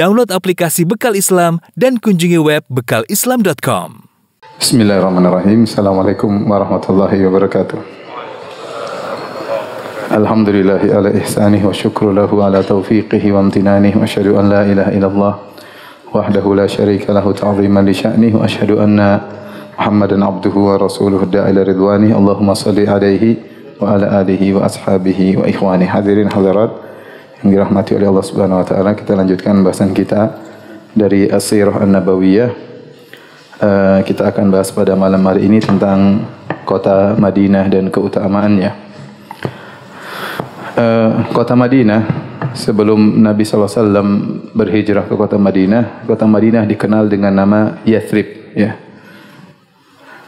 Download aplikasi Bekal Islam dan kunjungi web bekalislam.com. Bismillahirrahmanirrahim. Assalamualaikum warahmatullahi wabarakatuh. Alhamdulillahi ala ihsanih wa syukru lahu ala taufiqihi wa amtinanih wa asyhadu an la ilaha illallah wahdahu la syarika lahu ta'ziman li sya'nih wa asyhadu anna Muhammadan abduhu wa rasuluhu da'ila ridwani Allahumma salli alaihi wa ala alihi wa ashabihi wa ikhwani hadirin hadirat yang dirahmati oleh Allah Subhanahu wa taala kita lanjutkan bahasan kita dari As-Sirah An-Nabawiyah. Uh, kita akan bahas pada malam hari ini tentang kota Madinah dan keutamaannya. Uh, kota Madinah sebelum Nabi SAW berhijrah ke kota Madinah kota Madinah dikenal dengan nama Yathrib ya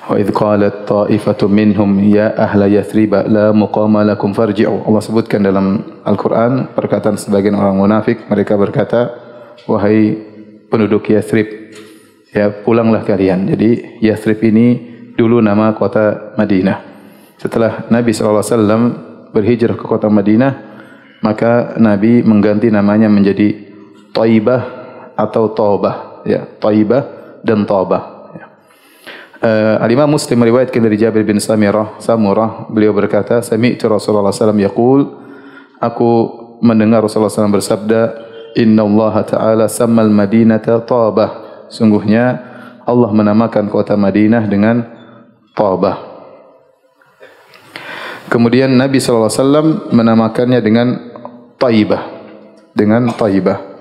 Idh qalat ta'ifatu minhum ya ahla Yathrib la muqama lakum farji'u. Allah sebutkan dalam Al-Qur'an perkataan sebagian orang munafik mereka berkata wahai penduduk Yathrib ya pulanglah kalian. Jadi Yathrib ini dulu nama kota Madinah. Setelah Nabi wasallam berhijrah ke kota Madinah maka Nabi mengganti namanya menjadi Taibah atau Taubah ya Taibah dan Taubah Uh, Al-Imam Muslim meriwayatkan dari Jabir bin Samirah, Samurah, beliau berkata, Sami'tu Rasulullah SAW yaqul, aku mendengar Rasulullah SAW bersabda, Inna Allah Ta'ala sammal madinata tabah. Sungguhnya Allah menamakan kota Madinah dengan tabah. Kemudian Nabi SAW menamakannya dengan taibah. Dengan taibah.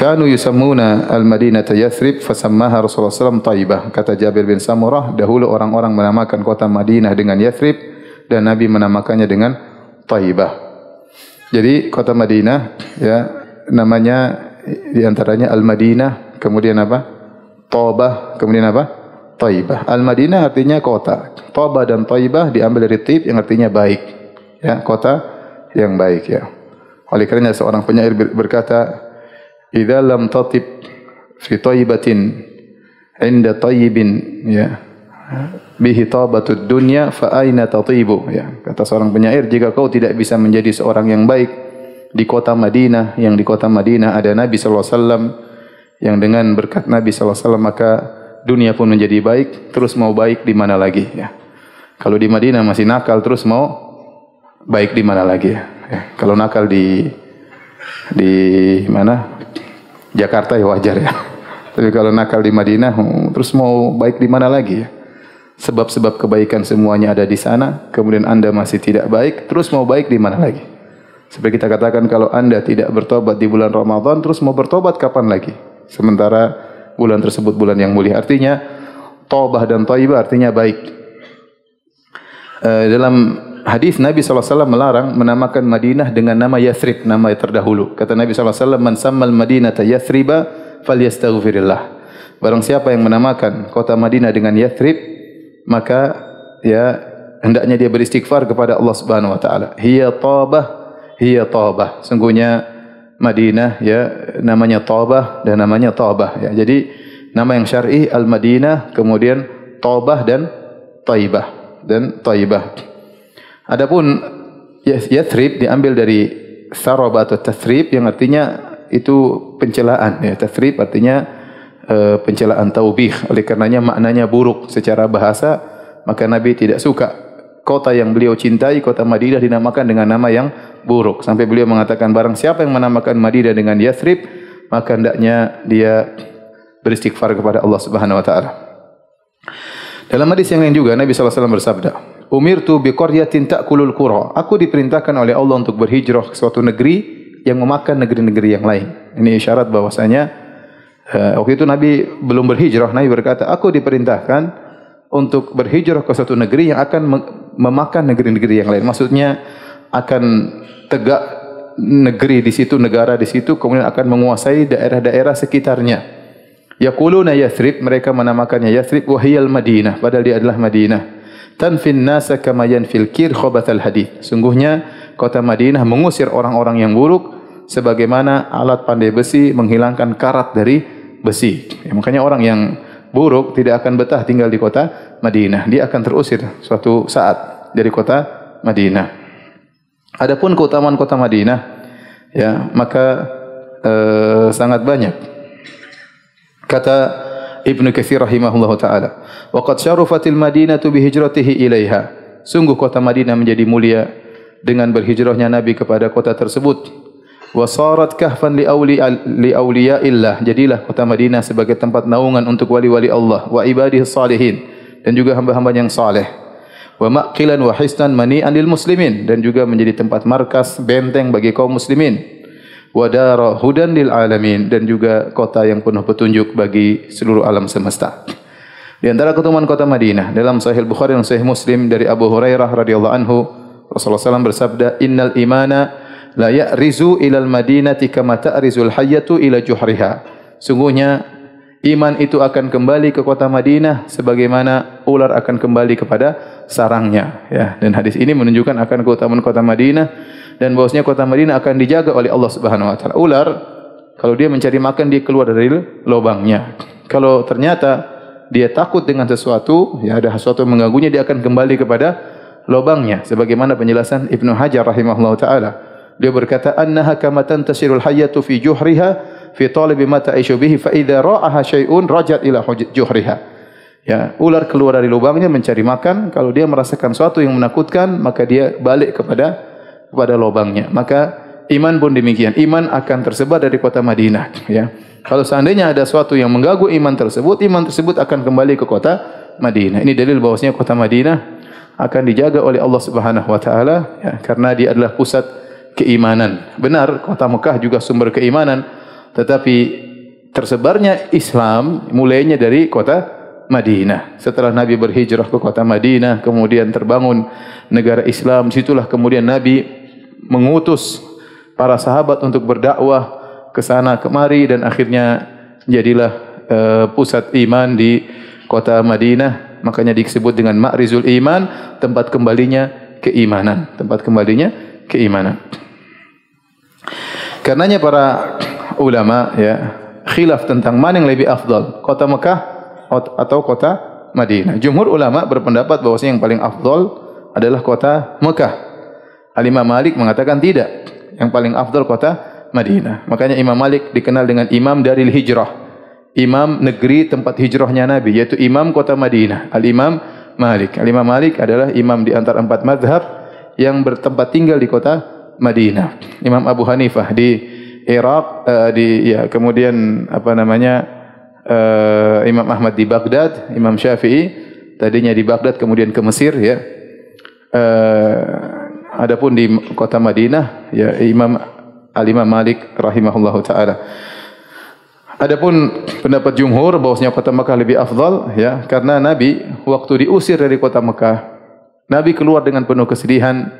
Kanu yusammuna al-Madinata Yathrib fasammaha Rasulullah SAW Taibah. Kata Jabir bin Samurah, dahulu orang-orang menamakan kota Madinah dengan Yathrib dan Nabi menamakannya dengan Taibah. Jadi kota Madinah ya namanya di antaranya Al-Madinah, kemudian apa? Taibah, kemudian apa? Taibah. Al-Madinah artinya kota. Taibah dan Taibah diambil dari tib yang artinya baik. Ya, kota yang baik ya. Oleh kerana seorang penyair berkata, idza lam tatib fi tayyibatin inda tayyibin ya. Bihi tabatud dunya fa aina tatibu. Ya kata seorang penyair jika kau tidak bisa menjadi seorang yang baik di kota Madinah yang di kota Madinah ada Nabi sallallahu alaihi wasallam yang dengan berkat Nabi sallallahu alaihi wasallam maka dunia pun menjadi baik terus mau baik di mana lagi ya. Kalau di Madinah masih nakal terus mau baik di mana lagi ya, ya. kalau nakal di di mana Jakarta ya wajar ya. Tapi kalau nakal di Madinah, hmm, terus mau baik di mana lagi ya? Sebab-sebab kebaikan semuanya ada di sana, kemudian anda masih tidak baik, terus mau baik di mana lagi? Seperti kita katakan kalau anda tidak bertobat di bulan Ramadan, terus mau bertobat kapan lagi? Sementara bulan tersebut bulan yang mulia. Artinya, tobah dan taibah artinya baik. Uh, dalam hadis Nabi SAW melarang menamakan Madinah dengan nama Yathrib, nama yang terdahulu. Kata Nabi SAW, Man sammal Madinah ta Yathriba, fal yastaghfirillah. Barang siapa yang menamakan kota Madinah dengan Yathrib, maka ya hendaknya dia beristighfar kepada Allah Subhanahu Wa Taala. Hiya tabah, hiya tabah. Sungguhnya Madinah ya namanya tabah dan namanya tabah. Ya. Jadi nama yang syar'i Al Madinah, kemudian tabah dan taibah dan taibah. Adapun Yathrib diambil dari Sarab atau Tathrib yang artinya itu pencelaan. Ya, Tathrib artinya uh, pencelaan taubih. Oleh karenanya maknanya buruk secara bahasa, maka Nabi tidak suka kota yang beliau cintai, kota Madinah dinamakan dengan nama yang buruk. Sampai beliau mengatakan barang siapa yang menamakan Madinah dengan Yathrib, maka hendaknya dia beristighfar kepada Allah Subhanahu wa taala. Dalam hadis yang lain juga Nabi sallallahu alaihi wasallam bersabda, umirtu bi qaryatin ta'kulul qura. Aku diperintahkan oleh Allah untuk berhijrah ke suatu negeri yang memakan negeri-negeri yang lain. Ini isyarat bahwasanya uh, waktu itu Nabi belum berhijrah, Nabi berkata, "Aku diperintahkan untuk berhijrah ke suatu negeri yang akan memakan negeri-negeri yang lain." Maksudnya akan tegak negeri di situ, negara di situ, kemudian akan menguasai daerah-daerah sekitarnya. Yaquluna Yathrib, mereka menamakannya Yathrib wahiyal Madinah, padahal dia adalah Madinah tanfin nasa kama yanfil kir khobatal hadith. Sungguhnya kota Madinah mengusir orang-orang yang buruk sebagaimana alat pandai besi menghilangkan karat dari besi. Ya, makanya orang yang buruk tidak akan betah tinggal di kota Madinah. Dia akan terusir suatu saat dari kota Madinah. Adapun keutamaan kota Madinah, ya maka uh, sangat banyak kata Ibnu Katsir rahimahullahu taala. Waqad syarafatil madinatu bi hijratihi ilaiha. Sungguh kota Madinah menjadi mulia dengan berhijrahnya nabi kepada kota tersebut. Wa sarat kahfan li awli li awliya illah. Jadilah kota Madinah sebagai tempat naungan untuk wali-wali Allah wa ibadihi salihin dan juga hamba-hamba yang saleh. Wa maqilan wa hisnan mani'an lil muslimin dan juga menjadi tempat markas benteng bagi kaum muslimin wa dara hudan lil alamin dan juga kota yang penuh petunjuk bagi seluruh alam semesta. Di antara keutamaan kota Madinah dalam Sahih Bukhari dan Sahih Muslim dari Abu Hurairah radhiyallahu anhu Rasulullah SAW bersabda innal imana la ya'rizu ila al madinati kama ta'rizul hayyatu ila juhriha. Sungguhnya iman itu akan kembali ke kota Madinah sebagaimana ular akan kembali kepada sarangnya ya dan hadis ini menunjukkan akan keutamaan kota Madinah dan bahwasanya kota Madinah akan dijaga oleh Allah Subhanahu wa taala. Ular kalau dia mencari makan dia keluar dari lubangnya. Kalau ternyata dia takut dengan sesuatu, ya ada sesuatu yang mengganggunya dia akan kembali kepada lubangnya sebagaimana penjelasan Ibnu Hajar rahimahullahu taala. Dia berkata annaha kama tantasirul hayyatu fi juhriha fi talibi ma ta'ishu bihi fa idza ra'aha syai'un rajat ila juhriha. Ya, ular keluar dari lubangnya mencari makan, kalau dia merasakan sesuatu yang menakutkan, maka dia balik kepada kepada lubangnya. Maka iman pun demikian. Iman akan tersebar dari kota Madinah. Ya. Kalau seandainya ada sesuatu yang mengganggu iman tersebut, iman tersebut akan kembali ke kota Madinah. Ini dalil bahwasanya kota Madinah akan dijaga oleh Allah Subhanahu Wa Taala ya, karena dia adalah pusat keimanan. Benar, kota Mekah juga sumber keimanan, tetapi tersebarnya Islam mulainya dari kota Madinah. Setelah Nabi berhijrah ke kota Madinah, kemudian terbangun negara Islam, situlah kemudian Nabi mengutus para sahabat untuk berdakwah ke sana kemari dan akhirnya jadilah uh, pusat iman di kota Madinah. Makanya disebut dengan Ma'rizul Iman tempat kembalinya keimanan. Tempat kembalinya keimanan. Karenanya para ulama ya khilaf tentang mana yang lebih afdal kota Mekah atau kota Madinah. Jumhur ulama berpendapat bahawa yang paling afdal adalah kota Mekah Al-Imam Malik mengatakan tidak. Yang paling afdal kota Madinah. Makanya Imam Malik dikenal dengan imam dari hijrah. Imam negeri tempat hijrahnya Nabi. Yaitu imam kota Madinah. Al-Imam Malik. Al-Imam Malik adalah imam di antara empat madhab yang bertempat tinggal di kota Madinah. Imam Abu Hanifah di Iraq. Uh, di ya kemudian apa namanya uh, Imam Ahmad di Baghdad. Imam Syafi'i. Tadinya di Baghdad kemudian ke Mesir. ya. Uh, Adapun di kota Madinah ya Imam Al-Imam Malik rahimahullahu taala. Adapun pendapat jumhur bahwasanya kota Mekah lebih afdal ya karena Nabi waktu diusir dari kota Mekah Nabi keluar dengan penuh kesedihan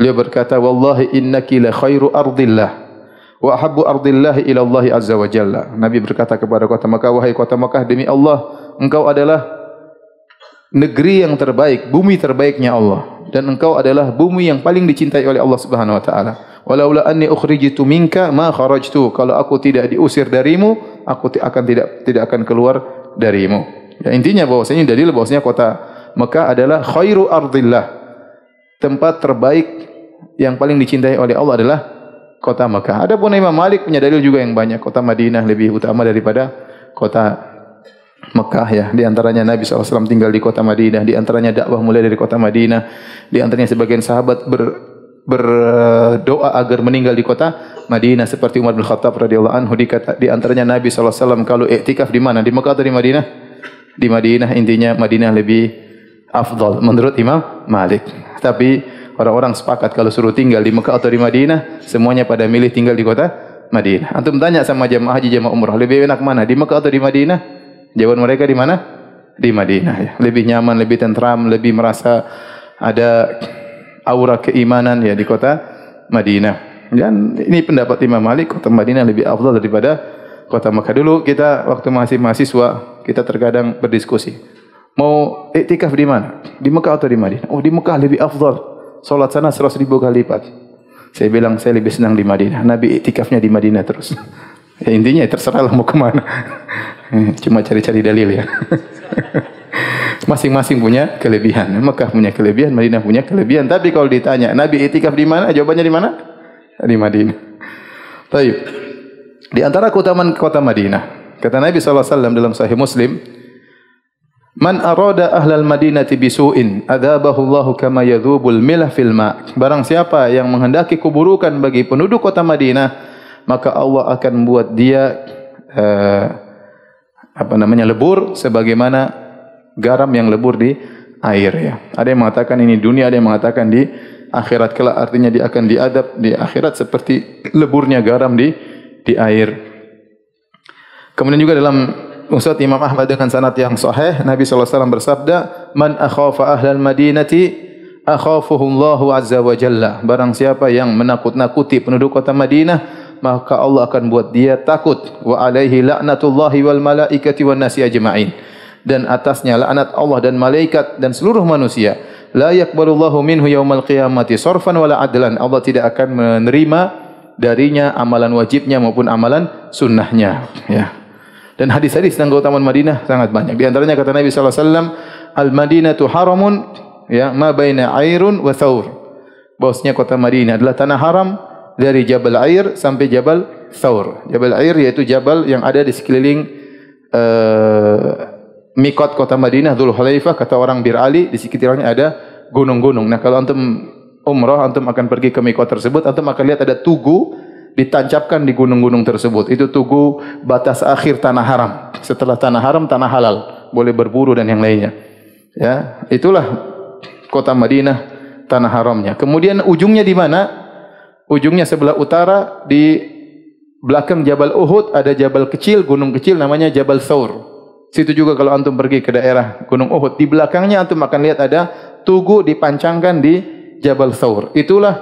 beliau berkata wallahi innaki la khairu ardillah wa ahabbu ardillah ila Allah azza wa jalla Nabi berkata kepada kota Mekah wahai kota Mekah demi Allah engkau adalah negeri yang terbaik bumi terbaiknya Allah dan engkau adalah bumi yang paling dicintai oleh Allah Subhanahu wa taala. Walaula anni ukhrijtu minka ma kharajtu. Kalau aku tidak diusir darimu, aku akan tidak tidak akan keluar darimu. Ya, intinya bahwasanya dalil bahwasanya kota Mekah adalah khairu ardillah. Tempat terbaik yang paling dicintai oleh Allah adalah kota Mekah. Adapun Imam Malik punya dalil juga yang banyak. Kota Madinah lebih utama daripada kota Mekah ya. Di antaranya Nabi SAW tinggal di kota Madinah. Di antaranya dakwah mulai dari kota Madinah. Di antaranya sebagian sahabat ber, berdoa agar meninggal di kota Madinah. Seperti Umar bin Khattab radhiyallahu anhu dikata di antaranya Nabi SAW kalau iktikaf di mana? Di Mekah atau di Madinah? Di Madinah intinya Madinah lebih afdal menurut Imam Malik. Tapi orang-orang sepakat kalau suruh tinggal di Mekah atau di Madinah, semuanya pada milih tinggal di kota Madinah. Antum tanya sama jemaah haji jemaah umrah, lebih enak mana? Di Mekah atau di Madinah? Jawaban mereka di mana? Di Madinah. Ya. Lebih nyaman, lebih tentram, lebih merasa ada aura keimanan ya di kota Madinah. Dan ini pendapat Imam Malik, kota Madinah lebih afdal daripada kota Mekah. Dulu kita waktu masih mahasiswa, kita terkadang berdiskusi. Mau iktikaf di mana? Di Mekah atau di Madinah? Oh di Mekah lebih afdal. Salat sana seratus ribu kali lipat. Saya bilang saya lebih senang di Madinah. Nabi iktikafnya di Madinah terus. Ya, intinya ya terserahlah mau kemana. Cuma cari-cari dalil ya. Masing-masing punya kelebihan. Mekah punya kelebihan, Madinah punya kelebihan. Tapi kalau ditanya, Nabi itikaf di mana? Jawabannya di mana? Di Madinah. Baik. Di antara keutamaan kota Madinah, kata Nabi SAW dalam Sahih Muslim, Man arada ahlal madinati bisu'in adabahu Allahu kama yadhubul milah fil ma. Barang siapa yang menghendaki keburukan bagi penduduk kota Madinah, maka Allah akan membuat dia uh, apa namanya lebur sebagaimana garam yang lebur di air ya. Ada yang mengatakan ini dunia, ada yang mengatakan di akhirat kelak artinya dia akan diadab di akhirat seperti leburnya garam di di air. Kemudian juga dalam Ustaz Imam Ahmad dengan sanad yang sahih Nabi wasallam bersabda man akhafa ahlal madinati akhafuhu Allahu azza wa jalla barang siapa yang menakut-nakuti penduduk kota Madinah maka Allah akan buat dia takut. Wa alaihi la'natullahi wal malaikati wan nasi ajma'in. Dan atasnya laknat Allah dan malaikat dan seluruh manusia. La yaqbalullahu minhu yaumal qiyamati sarfan wala adlan. Allah tidak akan menerima darinya amalan wajibnya maupun amalan sunnahnya. Ya. Dan hadis-hadis tentang keutamaan Madinah sangat banyak. Di antaranya kata Nabi sallallahu alaihi wasallam, "Al-Madinatu haramun ya ma baina airun wa thawr." Bahwasanya kota Madinah adalah tanah haram dari Jabal Air sampai Jabal Thawr. Jabal Air yaitu jabal yang ada di sekeliling uh, mikot kota Madinah Dhul Hulaifah kata orang Bir Ali di sekitarnya ada gunung-gunung. Nah, kalau antum umrah antum akan pergi ke mikot tersebut, antum akan lihat ada tugu ditancapkan di gunung-gunung tersebut. Itu tugu batas akhir tanah haram. Setelah tanah haram, tanah halal. Boleh berburu dan yang lainnya. Ya, itulah kota Madinah, tanah haramnya. Kemudian ujungnya di mana? Ujungnya sebelah utara di belakang Jabal Uhud ada jabal kecil, gunung kecil namanya Jabal Thawr. Situ juga kalau antum pergi ke daerah Gunung Uhud, di belakangnya antum akan lihat ada tugu dipancangkan di Jabal Thawr. Itulah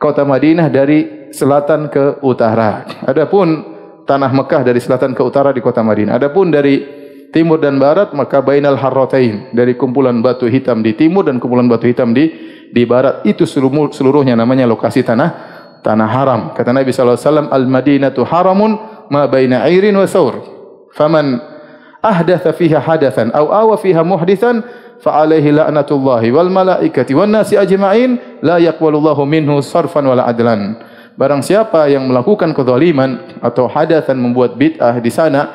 kota Madinah dari selatan ke utara. Adapun tanah Mekah dari selatan ke utara di kota Madinah. Adapun dari timur dan barat maka bainal harratain dari kumpulan batu hitam di timur dan kumpulan batu hitam di di barat itu seluruh, seluruhnya namanya lokasi tanah tanah haram. Kata Nabi wasallam al-Madinatu haramun ma baina airin wa thawr. Faman ahdatha fiha hadathan aw awa fiha muhdithan fa alaihi la'natullahi wal malaikati wan nasi ajma'in la yaqbalullahu minhu sarfan wala adlan. Barang siapa yang melakukan kezaliman atau hadatsan membuat bid'ah di sana,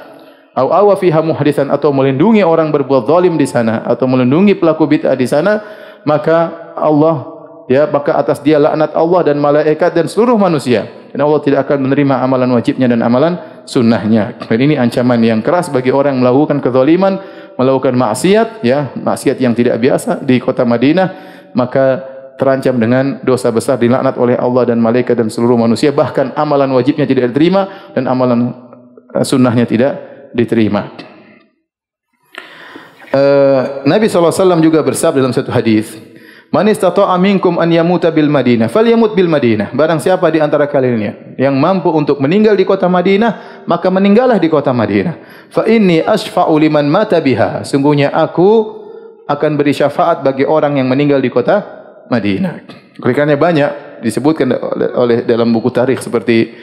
atau awa fiha muhdisan atau melindungi orang berbuat zalim di sana atau melindungi pelaku bid'ah di sana, maka Allah ya maka atas dia laknat Allah dan malaikat dan seluruh manusia. Dan Allah tidak akan menerima amalan wajibnya dan amalan sunnahnya. Dan ini ancaman yang keras bagi orang yang melakukan kezaliman, melakukan maksiat, ya maksiat yang tidak biasa di kota Madinah, maka terancam dengan dosa besar dilaknat oleh Allah dan malaikat dan seluruh manusia bahkan amalan wajibnya tidak diterima dan amalan eh, sunnahnya tidak diterima. Uh, Nabi SAW juga bersabda dalam satu hadis, Man istata'a minkum an yamuta bil Madinah, falyamut bil Madinah. Barang siapa di antara kalian yang mampu untuk meninggal di kota Madinah, maka meninggallah di kota Madinah. Fa inni asfa'u liman mata biha. Sungguhnya aku akan beri syafaat bagi orang yang meninggal di kota Madinah. Kerikannya banyak disebutkan oleh, dalam buku tarikh seperti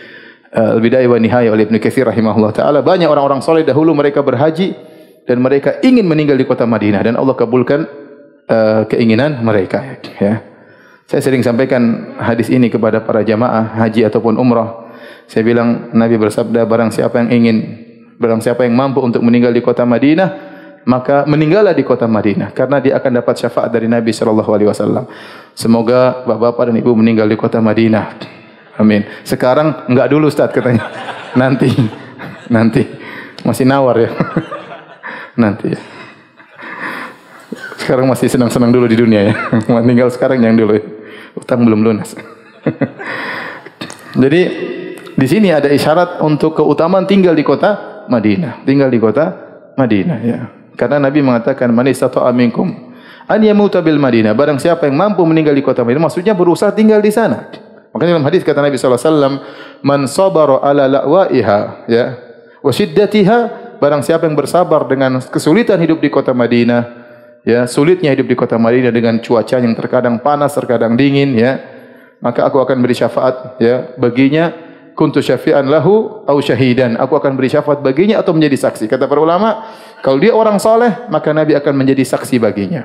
uh, Al-Bidayah wa Nihayah oleh Ibn Kathir rahimahullah taala banyak orang-orang soleh dahulu mereka berhaji dan mereka ingin meninggal di kota Madinah dan Allah kabulkan uh, keinginan mereka ya. Saya sering sampaikan hadis ini kepada para jamaah haji ataupun umrah. Saya bilang Nabi bersabda barang siapa yang ingin barang siapa yang mampu untuk meninggal di kota Madinah maka meninggallah di kota Madinah karena dia akan dapat syafaat dari Nabi sallallahu alaihi wasallam. Semoga bapak-bapak dan ibu meninggal di kota Madinah. Amin. Sekarang enggak dulu Ustaz katanya. Nanti. Nanti. Masih nawar ya. Nanti ya. Sekarang masih senang-senang dulu di dunia ya. Meninggal sekarang yang dulu ya. Utang belum lunas. Jadi di sini ada isyarat untuk keutamaan tinggal di kota Madinah. Tinggal di kota Madinah ya. Karena Nabi mengatakan man istata'a minkum an yamuta bil Madinah. Barang siapa yang mampu meninggal di kota Madinah, maksudnya berusaha tinggal di sana. Makanya dalam hadis kata Nabi wasallam, man sabara ala la'waiha ya wa shiddatiha barang siapa yang bersabar dengan kesulitan hidup di kota Madinah, ya, sulitnya hidup di kota Madinah dengan cuaca yang terkadang panas, terkadang dingin, ya, maka aku akan beri syafaat, ya, baginya kuntu syafi'an lahu au syahidan. Aku akan beri syafaat baginya atau menjadi saksi. Kata para ulama, kalau dia orang soleh, maka Nabi akan menjadi saksi baginya.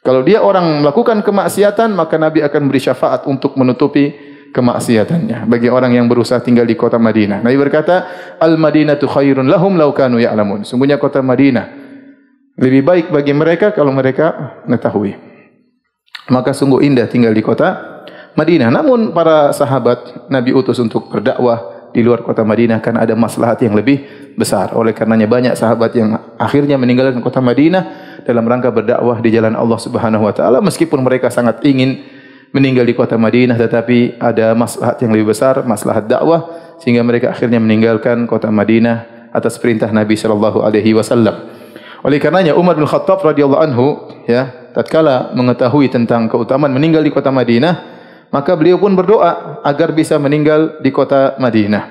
Kalau dia orang melakukan kemaksiatan, maka Nabi akan beri syafaat untuk menutupi kemaksiatannya. Bagi orang yang berusaha tinggal di kota Madinah. Nabi berkata, Al-Madinatu khairun lahum law kanu ya'lamun. Sungguhnya kota Madinah lebih baik bagi mereka kalau mereka mengetahui. Maka sungguh indah tinggal di kota Madinah. Namun para sahabat Nabi utus untuk berdakwah di luar kota Madinah kan ada maslahat yang lebih besar. Oleh karenanya banyak sahabat yang akhirnya meninggalkan kota Madinah dalam rangka berdakwah di jalan Allah Subhanahu wa taala meskipun mereka sangat ingin meninggal di kota Madinah tetapi ada maslahat yang lebih besar, maslahat dakwah sehingga mereka akhirnya meninggalkan kota Madinah atas perintah Nabi sallallahu alaihi wasallam. Oleh karenanya Umar bin Khattab radhiyallahu anhu ya tatkala mengetahui tentang keutamaan meninggal di kota Madinah Maka beliau pun berdoa agar bisa meninggal di kota Madinah.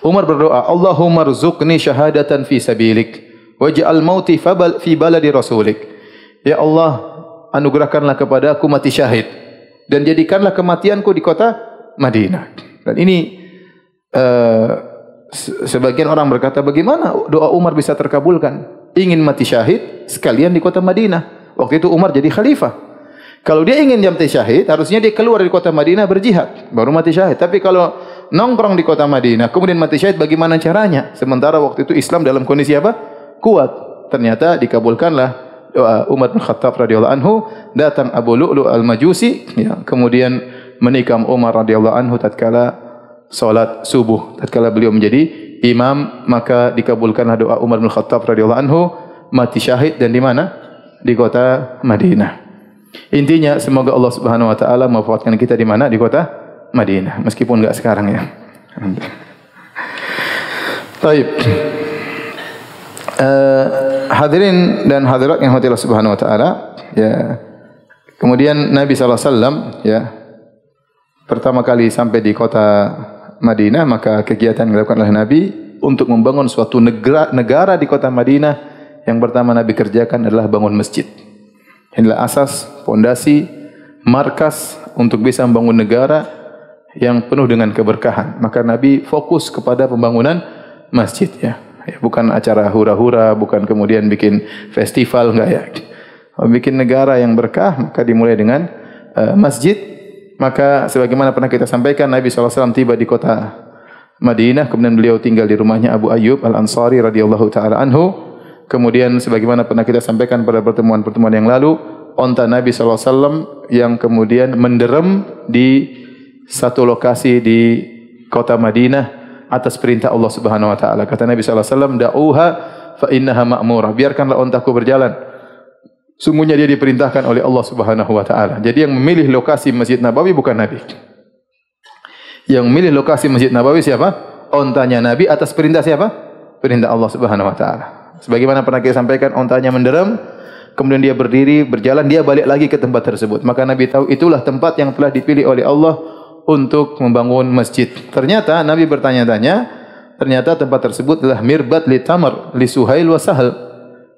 Umar berdoa, Allahumma rzuqni syahadatan fi sabilik waj'al mauti fi baladi rasulik. Ya Allah, anugerahkanlah kepada aku mati syahid dan jadikanlah kematianku di kota Madinah. Dan ini uh, sebagian orang berkata bagaimana doa Umar bisa terkabulkan? Ingin mati syahid sekalian di kota Madinah. Waktu itu Umar jadi khalifah. Kalau dia ingin mati syahid, harusnya dia keluar dari kota Madinah berjihad, baru mati syahid. Tapi kalau nongkrong di kota Madinah, kemudian mati syahid, bagaimana caranya? Sementara waktu itu Islam dalam kondisi apa? Kuat. Ternyata dikabulkanlah doa Umar bin Khattab radhiyallahu anhu, datang Abu Lu'lu al-Majusi, ya, kemudian menikam Umar radhiyallahu anhu tatkala salat subuh. Tatkala beliau menjadi imam, maka dikabulkanlah doa Umar bin Khattab radhiyallahu anhu, mati syahid dan di mana? Di kota Madinah. Intinya semoga Allah Subhanahu wa taala mewafatkan kita di mana? Di kota Madinah. Meskipun enggak sekarang ya. Baik. Uh, hadirin dan hadirat yang Allah Subhanahu wa taala, ya. Kemudian Nabi sallallahu alaihi wasallam ya pertama kali sampai di kota Madinah maka kegiatan yang dilakukan oleh Nabi untuk membangun suatu negara negara di kota Madinah yang pertama Nabi kerjakan adalah bangun masjid. Inilah asas, fondasi, markas untuk bisa membangun negara yang penuh dengan keberkahan. Maka Nabi fokus kepada pembangunan masjid ya. ya bukan acara hura-hura, bukan kemudian bikin festival enggak ya. Bikin negara yang berkah maka dimulai dengan uh, masjid. Maka sebagaimana pernah kita sampaikan Nabi SAW tiba di kota Madinah kemudian beliau tinggal di rumahnya Abu Ayyub Al-Ansari radhiyallahu taala anhu. Kemudian sebagaimana pernah kita sampaikan pada pertemuan-pertemuan yang lalu, onta Nabi SAW yang kemudian menderem di satu lokasi di kota Madinah atas perintah Allah Subhanahu Wa Taala. Kata Nabi SAW, Da'uha fa innaha ma'murah. Biarkanlah ontaku berjalan. Sungguhnya dia diperintahkan oleh Allah Subhanahu Wa Taala. Jadi yang memilih lokasi Masjid Nabawi bukan Nabi. Yang memilih lokasi Masjid Nabawi siapa? Ontanya Nabi atas perintah siapa? Perintah Allah Subhanahu Wa Taala. Sebagaimana pernah kita sampaikan, ontanya menderam, kemudian dia berdiri, berjalan, dia balik lagi ke tempat tersebut. Maka Nabi tahu itulah tempat yang telah dipilih oleh Allah untuk membangun masjid. Ternyata Nabi bertanya-tanya, ternyata tempat tersebut adalah mirbat li tamar li suhail wa sahal.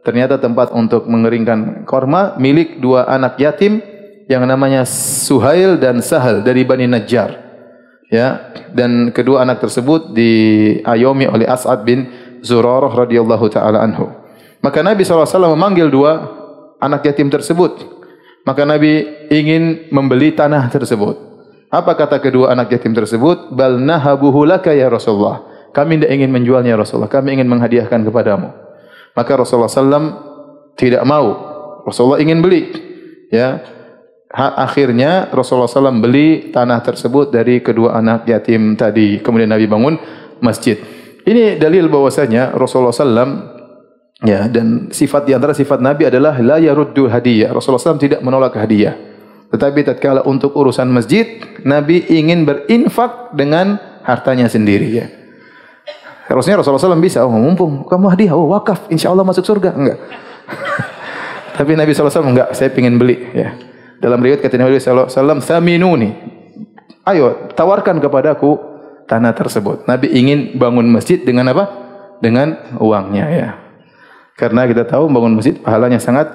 Ternyata tempat untuk mengeringkan korma milik dua anak yatim yang namanya Suhail dan Sahal dari Bani Najjar. Ya, dan kedua anak tersebut diayomi oleh As'ad bin Zurarah radhiyallahu taala anhu. Maka Nabi SAW memanggil dua anak yatim tersebut. Maka Nabi ingin membeli tanah tersebut. Apa kata kedua anak yatim tersebut? Bal nahabuhu laka ya Rasulullah. Kami tidak ingin menjualnya Rasulullah. Kami ingin menghadiahkan kepadamu. Maka Rasulullah SAW tidak mau. Rasulullah ingin beli. Ya, akhirnya Rasulullah SAW beli tanah tersebut dari kedua anak yatim tadi. Kemudian Nabi bangun masjid. Ini dalil bahwasanya Rasulullah SAW ya dan sifat di antara sifat Nabi adalah la yaruddu hadiyah. Rasulullah SAW tidak menolak hadiah. Tetapi tatkala untuk urusan masjid, Nabi ingin berinfak dengan hartanya sendiri ya. Harusnya Rasulullah SAW bisa, oh mumpung kamu hadiah, oh wakaf, insya Allah masuk surga. Enggak. Tapi Nabi SAW enggak, saya ingin beli. Ya. Dalam riwayat kata Nabi SAW, Thaminuni. Ayo, tawarkan kepadaku tanah tersebut. Nabi ingin bangun masjid dengan apa? Dengan uangnya ya. Karena kita tahu bangun masjid pahalanya sangat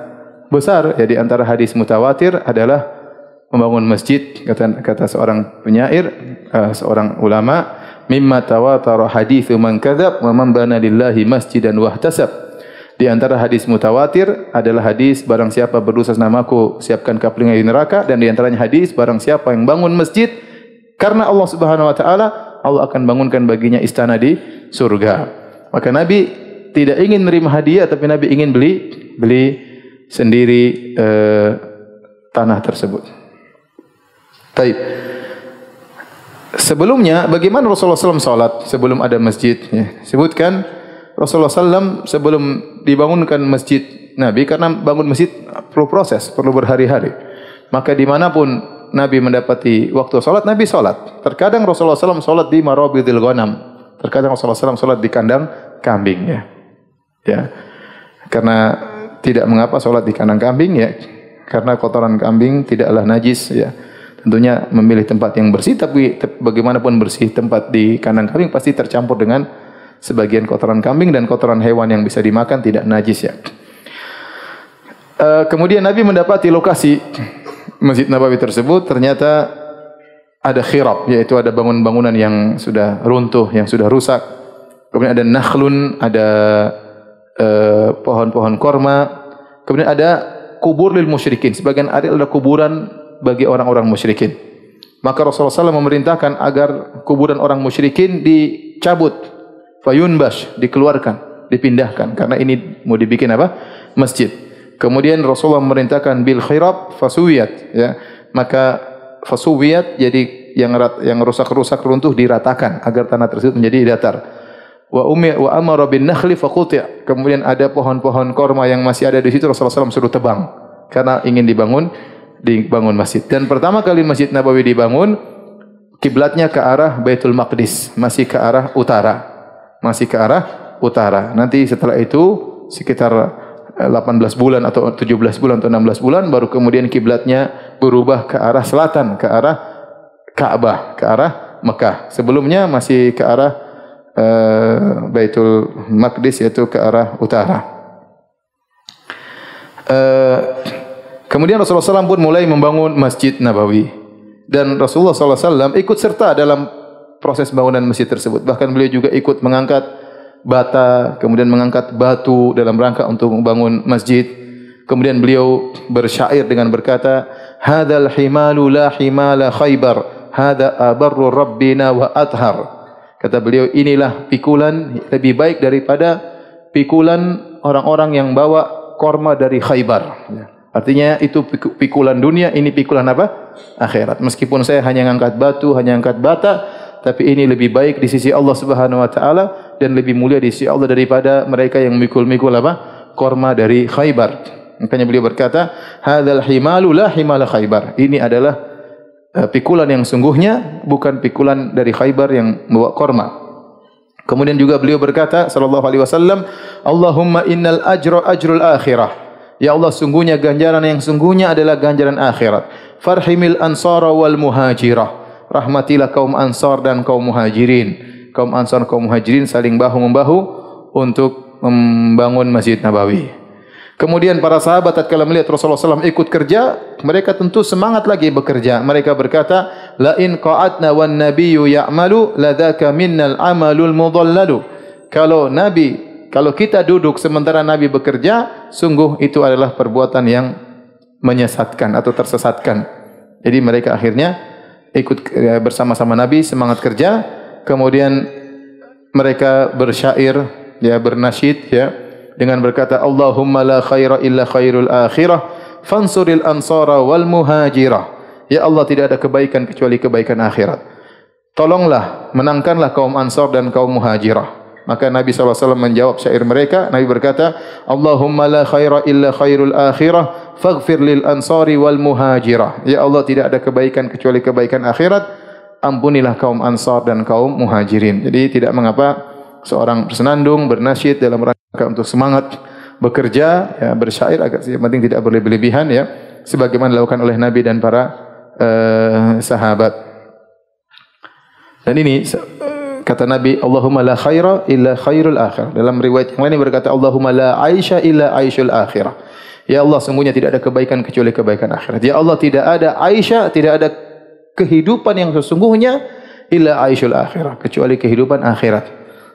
besar. Jadi antara hadis mutawatir adalah membangun masjid kata kata seorang penyair uh, seorang ulama mimma tawatara hadithu man kadzab wa man bana lillahi masjidan wahtasab di antara hadis mutawatir adalah hadis barang siapa berdosa namaku siapkan kapling di neraka dan di antaranya hadis barang siapa yang bangun masjid Karena Allah Subhanahu wa taala Allah akan bangunkan baginya istana di surga. Maka Nabi tidak ingin menerima hadiah tapi Nabi ingin beli beli sendiri eh, tanah tersebut. Taib. Sebelumnya bagaimana Rasulullah SAW salat sebelum ada masjid? Ya. Sebutkan Rasulullah SAW sebelum dibangunkan masjid Nabi karena bangun masjid perlu proses, perlu berhari-hari. Maka dimanapun Nabi mendapati waktu salat, Nabi salat. Terkadang Rasulullah SAW salat di marabidil ghanam. Terkadang Rasulullah SAW salat di kandang kambing. Ya. ya. Karena tidak mengapa salat di kandang kambing ya. Karena kotoran kambing tidaklah najis ya tentunya memilih tempat yang bersih tapi bagaimanapun bersih tempat di kandang kambing pasti tercampur dengan sebagian kotoran kambing dan kotoran hewan yang bisa dimakan tidak najis ya. Uh, kemudian Nabi mendapati lokasi Masjid Nabawi tersebut ternyata ada khirab yaitu ada bangun-bangunan yang sudah runtuh yang sudah rusak. Kemudian ada nakhlun, ada uh, pohon-pohon korma. Kemudian ada kubur lil musyrikin. Sebagian ada kuburan bagi orang-orang musyrikin. Maka Rasulullah SAW memerintahkan agar kuburan orang musyrikin dicabut, fayunbash, dikeluarkan, dipindahkan. Karena ini mau dibikin apa? Masjid. Kemudian Rasulullah memerintahkan bil khirab fasuwiyat. Ya. Maka fasuwiyat jadi yang yang rusak-rusak runtuh diratakan agar tanah tersebut menjadi datar. Wa umi wa amara bin nakhli faquti'. Kemudian ada pohon-pohon korma yang masih ada di situ Rasulullah SAW suruh tebang karena ingin dibangun dibangun masjid. Dan pertama kali Masjid Nabawi dibangun, kiblatnya ke arah Baitul Maqdis, masih ke arah utara. Masih ke arah utara. Nanti setelah itu sekitar 18 eh, bulan atau 17 bulan atau 16 bulan baru kemudian kiblatnya berubah ke arah selatan, ke arah Ka'bah, ke arah Mekah. Sebelumnya masih ke arah uh, Baitul Maqdis yaitu ke arah utara. Uh, Kemudian Rasulullah SAW pun mulai membangun Masjid Nabawi. Dan Rasulullah SAW ikut serta dalam proses bangunan masjid tersebut. Bahkan beliau juga ikut mengangkat bata, kemudian mengangkat batu dalam rangka untuk membangun masjid. Kemudian beliau bersyair dengan berkata, Hadal himalu la himala khaybar, hada abarru rabbina wa athar. Kata beliau, inilah pikulan lebih baik daripada pikulan orang-orang yang bawa korma dari khaybar. Ya. Artinya itu pikulan dunia, ini pikulan apa? Akhirat. Meskipun saya hanya angkat batu, hanya angkat bata, tapi ini lebih baik di sisi Allah Subhanahu wa taala dan lebih mulia di sisi Allah daripada mereka yang mikul-mikul apa? Korma dari Khaybar. Makanya beliau berkata, "Hadzal himalu la himala Khaybar." Ini adalah uh, pikulan yang sungguhnya bukan pikulan dari Khaybar yang membawa korma. Kemudian juga beliau berkata sallallahu alaihi wasallam, "Allahumma innal ajra ajrul akhirah." Ya Allah sungguhnya ganjaran yang sungguhnya adalah ganjaran akhirat. Farhimil ansara wal muhajirah. Rahmatilah kaum ansar dan kaum muhajirin. Kaum ansar kaum muhajirin saling bahu membahu untuk membangun Masjid Nabawi. Kemudian para sahabat tatkala melihat Rasulullah SAW ikut kerja, mereka tentu semangat lagi bekerja. Mereka berkata, La in qa'atna wan nabiyyu ya'malu ladzaka minnal amalul mudhallalu. Kalau Nabi kalau kita duduk sementara Nabi bekerja, sungguh itu adalah perbuatan yang menyesatkan atau tersesatkan. Jadi mereka akhirnya ikut eh, bersama-sama Nabi semangat kerja, kemudian mereka bersyair, ya bernasyid, ya dengan berkata Allahumma la khaira illa khairul akhirah, fansuril ansara wal muhajirah. Ya Allah tidak ada kebaikan kecuali kebaikan akhirat. Tolonglah menangkanlah kaum ansar dan kaum muhajirah. Maka Nabi SAW menjawab syair mereka. Nabi berkata, Allahumma la khaira illa khairul akhirah, faghfir lil ansari wal muhajirah. Ya Allah, tidak ada kebaikan kecuali kebaikan akhirat. Ampunilah kaum ansar dan kaum muhajirin. Jadi tidak mengapa seorang bersenandung, bernasyid dalam rangka untuk semangat bekerja, ya, bersyair agar yang penting tidak berlebihan ya, sebagaimana dilakukan oleh Nabi dan para uh, sahabat. Dan ini kata Nabi Allahumma la khaira illa khairul akhir dalam riwayat yang lain berkata Allahumma la aisha illa aishul akhirah ya Allah sungguhnya tidak ada kebaikan kecuali kebaikan akhirat ya Allah tidak ada aisha tidak ada kehidupan yang sesungguhnya illa aishul akhirah kecuali kehidupan akhirat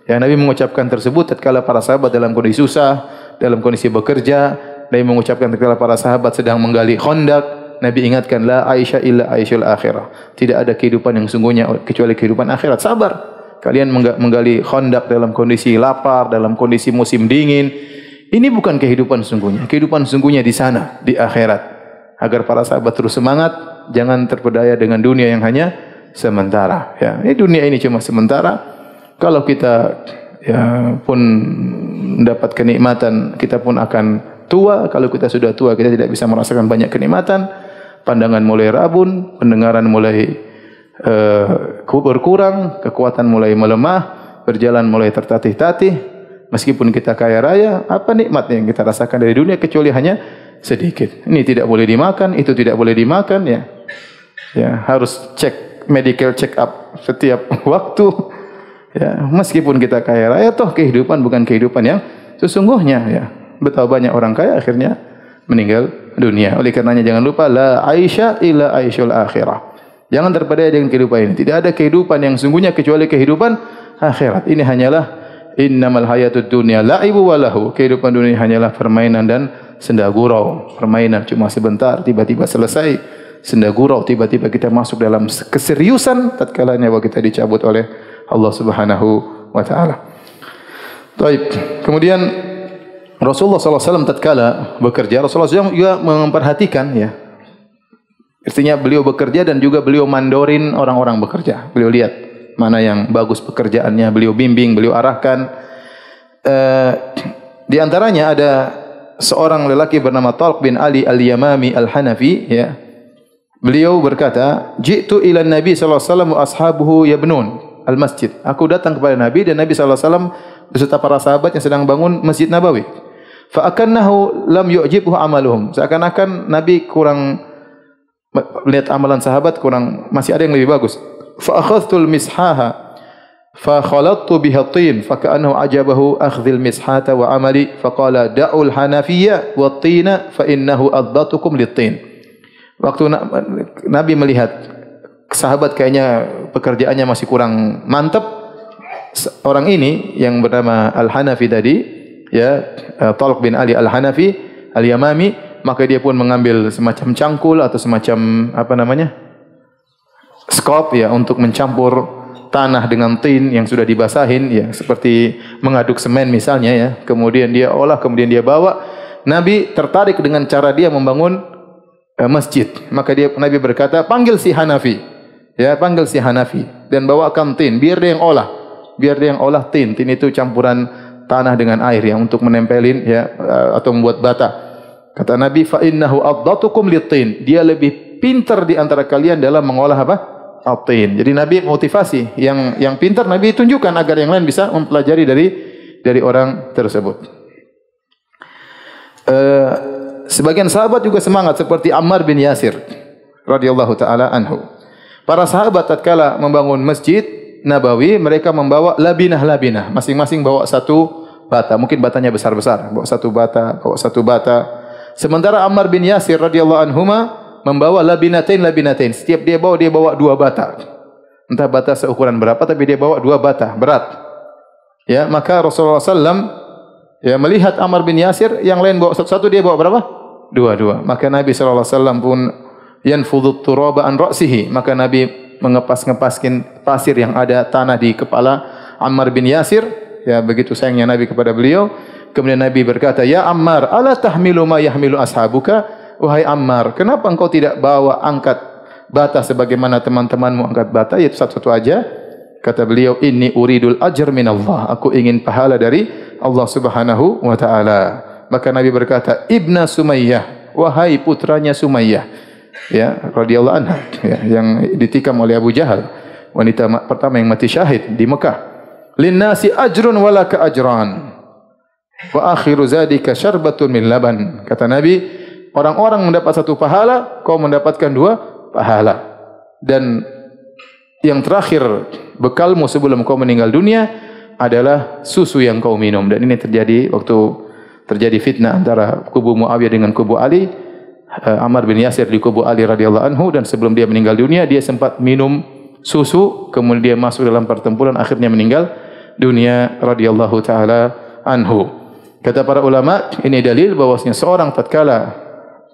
ya Nabi mengucapkan tersebut tatkala para sahabat dalam kondisi susah dalam kondisi bekerja Nabi mengucapkan tatkala para sahabat sedang menggali khandak Nabi ingatkan la Aisyah illa Aisyul akhirah. Tidak ada kehidupan yang sungguhnya kecuali kehidupan akhirat. Sabar. Kalian menggali khandak dalam kondisi lapar, dalam kondisi musim dingin. Ini bukan kehidupan sungguhnya. Kehidupan sungguhnya di sana, di akhirat. Agar para sahabat terus semangat, jangan terpedaya dengan dunia yang hanya sementara. Ya, ini dunia ini cuma sementara. Kalau kita ya pun mendapat kenikmatan, kita pun akan tua. Kalau kita sudah tua, kita tidak bisa merasakan banyak kenikmatan. Pandangan mulai rabun, pendengaran mulai uh, berkurang, kekuatan mulai melemah, berjalan mulai tertatih-tatih. Meskipun kita kaya raya, apa nikmat yang kita rasakan dari dunia kecuali hanya sedikit. Ini tidak boleh dimakan, itu tidak boleh dimakan ya. Ya, harus cek medical check up setiap waktu. Ya, meskipun kita kaya raya toh kehidupan bukan kehidupan yang sesungguhnya ya. Betapa banyak orang kaya akhirnya meninggal dunia. Oleh karenanya jangan lupa la Aisyah illa Aisyul akhirah. Jangan terpedaya dengan kehidupan ini. Tidak ada kehidupan yang sungguhnya kecuali kehidupan akhirat. Ini hanyalah innamal hayatud dunya la'ibu wa lahu. Kehidupan dunia hanyalah permainan dan senda gurau. Permainan cuma sebentar tiba-tiba selesai. Senda gurau tiba-tiba kita masuk dalam keseriusan tatkala nyawa kita dicabut oleh Allah Subhanahu wa taala. Baik. Kemudian Rasulullah SAW tatkala bekerja, Rasulullah SAW juga memperhatikan ya. Artinya beliau bekerja dan juga beliau mandorin orang-orang bekerja. Beliau lihat mana yang bagus pekerjaannya, beliau bimbing, beliau arahkan. Uh, di antaranya ada seorang lelaki bernama Talq bin Ali Al-Yamami Al-Hanafi ya. Beliau berkata, "Ji'tu ila Nabi sallallahu alaihi wasallam wa ashabuhu yabnun al-masjid." Aku datang kepada Nabi dan Nabi sallallahu alaihi wasallam beserta para sahabat yang sedang bangun Masjid Nabawi. Fa akannahu lam yu'jibhu amaluhum. Seakan-akan Nabi kurang melihat amalan sahabat kurang masih ada yang lebih bagus. Fa akhadhtu al-mishaha fa khalattu biha tin fa ka'annahu ajabahu akhdhil mishata wa amali fa qala da'ul hanafiyya wa tina fa innahu adbatukum lit-tin. Waktu Nabi melihat sahabat kayaknya pekerjaannya masih kurang mantap orang ini yang bernama Al-Hanafi tadi ya uh, Talq bin Ali Al-Hanafi Al-Yamami maka dia pun mengambil semacam cangkul atau semacam apa namanya skop ya untuk mencampur tanah dengan tin yang sudah dibasahin ya seperti mengaduk semen misalnya ya. Kemudian dia olah kemudian dia bawa. Nabi tertarik dengan cara dia membangun uh, masjid. Maka dia Nabi berkata panggil si Hanafi. Ya panggil si Hanafi dan bawakan tin biar dia yang olah. Biar dia yang olah tin. Tin itu campuran tanah dengan air yang untuk menempelin ya eh, atau membuat bata. Kata Nabi fa innahu addatukum litin. Dia lebih pintar di antara kalian dalam mengolah apa? Atin. Jadi Nabi motivasi yang yang pintar Nabi tunjukkan agar yang lain bisa mempelajari dari dari orang tersebut. Uh, sebagian sahabat juga semangat seperti Ammar bin Yasir radhiyallahu taala anhu. Para sahabat tatkala membangun masjid Nabawi mereka membawa labinah-labinah, masing-masing bawa satu bata, mungkin batanya besar-besar, bawa satu bata, bawa satu bata. Sementara Ammar bin Yasir radhiyallahu anhuma membawa labinatain labinatain. Setiap dia bawa dia bawa dua bata. Entah bata seukuran berapa tapi dia bawa dua bata, berat. Ya, maka Rasulullah sallam ya melihat Ammar bin Yasir yang lain bawa satu-satu dia bawa berapa? Dua-dua. Maka Nabi wasallam pun yanfudhu turaba an ra'sihi. Maka Nabi mengepas-ngepaskin pasir yang ada tanah di kepala Ammar bin Yasir. Ya begitu sayangnya Nabi kepada beliau. Kemudian Nabi berkata, Ya Ammar, ala tahmilu ma yahmilu ashabuka? Wahai Ammar, kenapa engkau tidak bawa angkat bata sebagaimana teman-temanmu angkat bata? Yaitu satu-satu aja. Kata beliau, Inni uridul ajr min Allah. Aku ingin pahala dari Allah subhanahu wa ta'ala. Maka Nabi berkata, Ibna Sumayyah, wahai putranya Sumayyah ya radhiyallahu anha ya yang ditikam oleh Abu Jahal wanita pertama yang mati syahid di Mekah lin nasi ajrun wala ka ajran wa akhiru zadika syarbatun min laban. Kata Nabi orang-orang mendapat satu pahala kau mendapatkan dua pahala. Dan yang terakhir bekalmu sebelum kau meninggal dunia adalah susu yang kau minum. Dan ini terjadi waktu terjadi fitnah antara kubu Muawiyah dengan kubu Ali. Uh, Ammar bin Yasir di kubu Ali radhiyallahu anhu. Dan sebelum dia meninggal dunia dia sempat minum susu. Kemudian dia masuk dalam pertempuran akhirnya meninggal dunia radhiyallahu taala anhu. Kata para ulama ini dalil bahwasanya seorang tatkala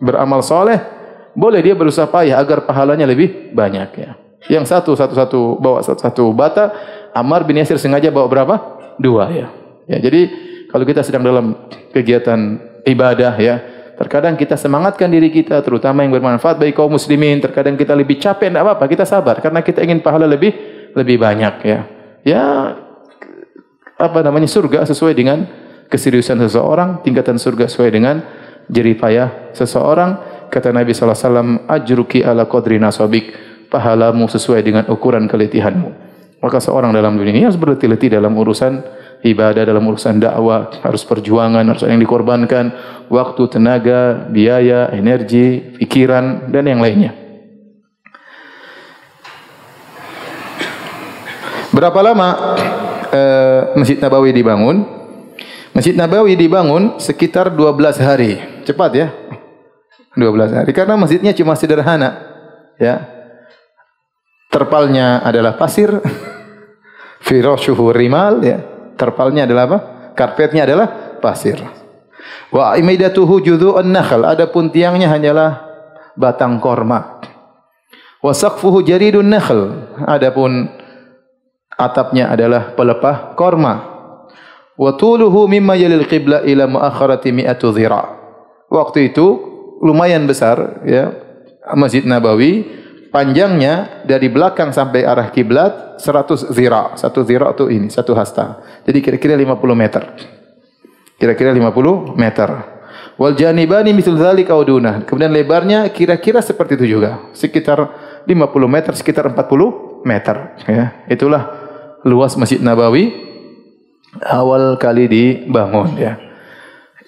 beramal soleh boleh dia berusaha payah agar pahalanya lebih banyak ya. Yang satu satu satu bawa satu satu bata, Ammar bin Yasir sengaja bawa berapa? Dua ya. Ya, jadi kalau kita sedang dalam kegiatan ibadah ya, terkadang kita semangatkan diri kita terutama yang bermanfaat bagi kaum muslimin, terkadang kita lebih capek enggak apa-apa, kita sabar karena kita ingin pahala lebih lebih banyak ya. Ya apa namanya surga sesuai dengan keseriusan seseorang, tingkatan surga sesuai dengan jerih payah seseorang. Kata Nabi sallallahu alaihi wasallam, "Ajruki ala qadri nasabik." Pahalamu sesuai dengan ukuran keletihanmu. Maka seorang dalam dunia ini harus berletih-letih dalam urusan ibadah, dalam urusan dakwah, harus perjuangan, harus yang dikorbankan, waktu, tenaga, biaya, energi, pikiran dan yang lainnya. Berapa lama uh, Masjid Nabawi dibangun? Masjid Nabawi dibangun sekitar 12 hari. Cepat ya. 12 hari karena masjidnya cuma sederhana. Ya. Terpalnya adalah pasir. Firashuhu rimal ya. Terpalnya adalah apa? Karpetnya adalah pasir. Wa imidatuhu judhu'un nakhl. Adapun tiangnya hanyalah batang korma. Wa saqfuhu jaridun nakhl. Adapun atapnya adalah pelepah korma. Wa tuluhu mimma yalil qibla ila muakharati mi'atu dhira. Waktu itu lumayan besar ya Masjid Nabawi panjangnya dari belakang sampai arah kiblat 100 zira. Satu zira itu ini, satu hasta. Jadi kira-kira 50 meter. Kira-kira 50 meter. Wal janibani misal dzalika uduna. Kemudian lebarnya kira-kira seperti itu juga. Sekitar 50 meter, sekitar 40 meter. Ya. Itulah luas Masjid Nabawi awal kali dibangun ya.